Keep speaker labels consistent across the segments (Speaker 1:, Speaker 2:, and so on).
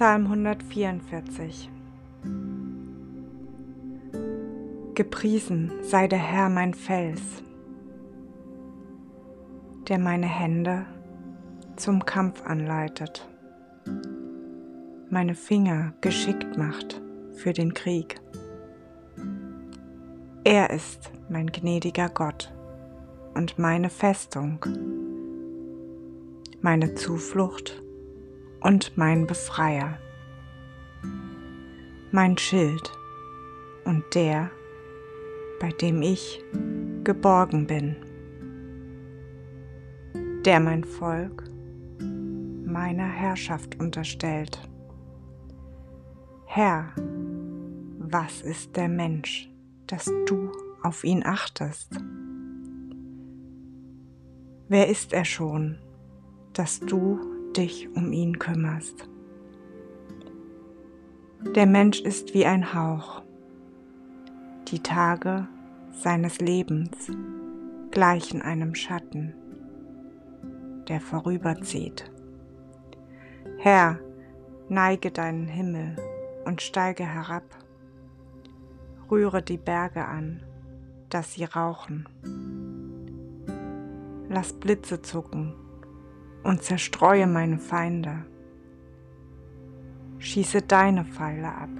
Speaker 1: Psalm 144 Gepriesen sei der Herr mein Fels, der meine Hände zum Kampf anleitet, meine Finger geschickt macht für den Krieg. Er ist mein gnädiger Gott und meine Festung, meine Zuflucht und mein Befreier, mein Schild und der, bei dem ich geborgen bin, der mein Volk meiner Herrschaft unterstellt. Herr, was ist der Mensch, dass du auf ihn achtest? Wer ist er schon, dass du dich um ihn kümmerst. Der Mensch ist wie ein Hauch. Die Tage seines Lebens gleichen einem Schatten, der vorüberzieht. Herr, neige deinen Himmel und steige herab. Rühre die Berge an, dass sie rauchen. Lass Blitze zucken und zerstreue meine Feinde. Schieße deine Pfeile ab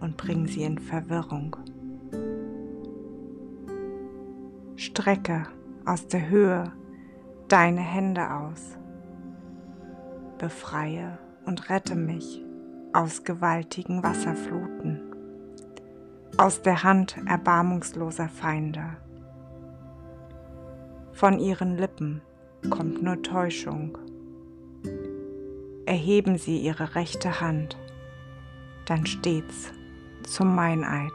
Speaker 1: und bring sie in Verwirrung. Strecke aus der Höhe deine Hände aus. Befreie und rette mich aus gewaltigen Wasserfluten, aus der Hand erbarmungsloser Feinde. Von ihren Lippen kommt nur Täuschung. Erheben Sie Ihre rechte Hand, dann steht's zum Meineid.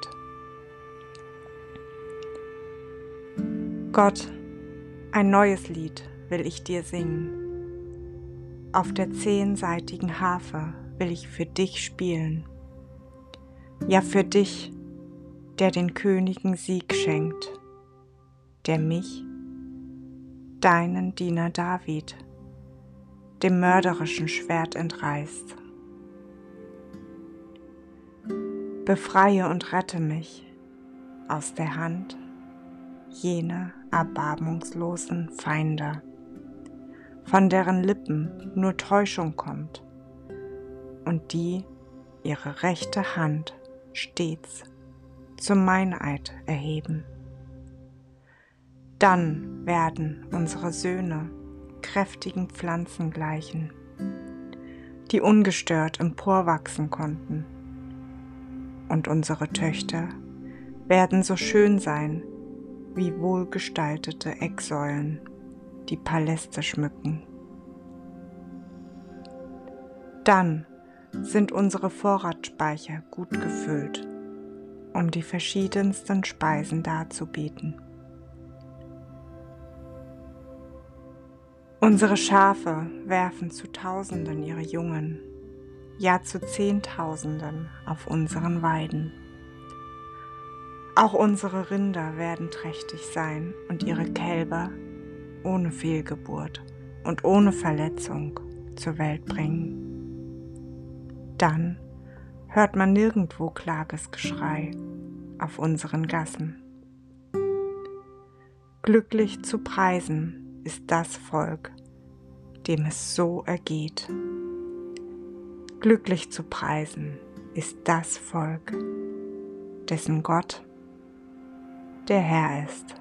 Speaker 1: Gott, ein neues Lied will ich dir singen. Auf der zehnseitigen Harfe will ich für dich spielen. Ja, für dich, der den Königen Sieg schenkt, der mich deinen Diener David dem mörderischen Schwert entreißt. Befreie und rette mich aus der Hand jener erbarmungslosen Feinde, von deren Lippen nur Täuschung kommt und die ihre rechte Hand stets zum Meineid erheben. Dann werden unsere Söhne kräftigen Pflanzen gleichen, die ungestört emporwachsen konnten. Und unsere Töchter werden so schön sein wie wohlgestaltete Ecksäulen, die Paläste schmücken. Dann sind unsere Vorratsspeicher gut gefüllt, um die verschiedensten Speisen darzubieten. Unsere Schafe werfen zu Tausenden ihre Jungen, ja zu Zehntausenden auf unseren Weiden. Auch unsere Rinder werden trächtig sein und ihre Kälber ohne Fehlgeburt und ohne Verletzung zur Welt bringen. Dann hört man nirgendwo Klagesgeschrei auf unseren Gassen. Glücklich zu preisen ist das Volk, dem es so ergeht. Glücklich zu preisen ist das Volk, dessen Gott der Herr ist.